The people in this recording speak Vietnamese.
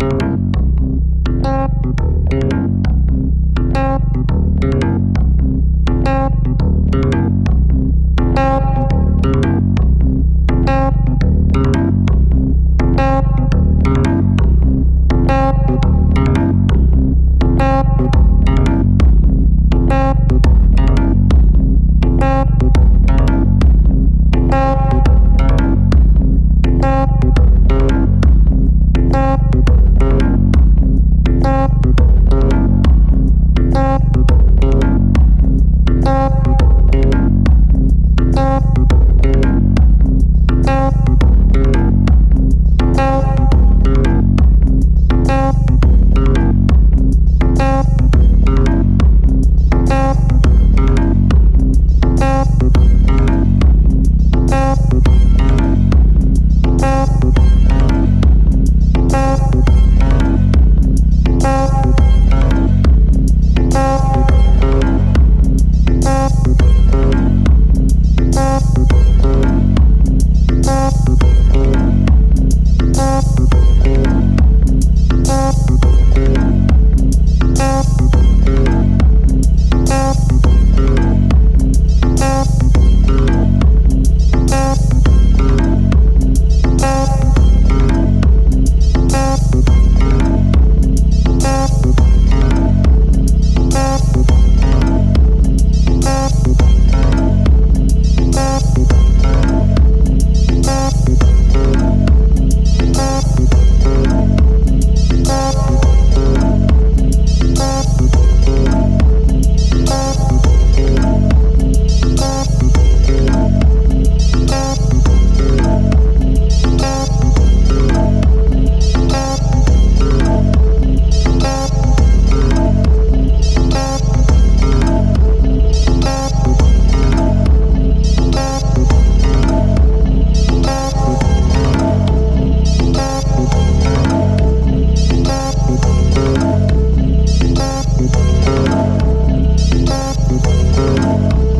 Thank you. Música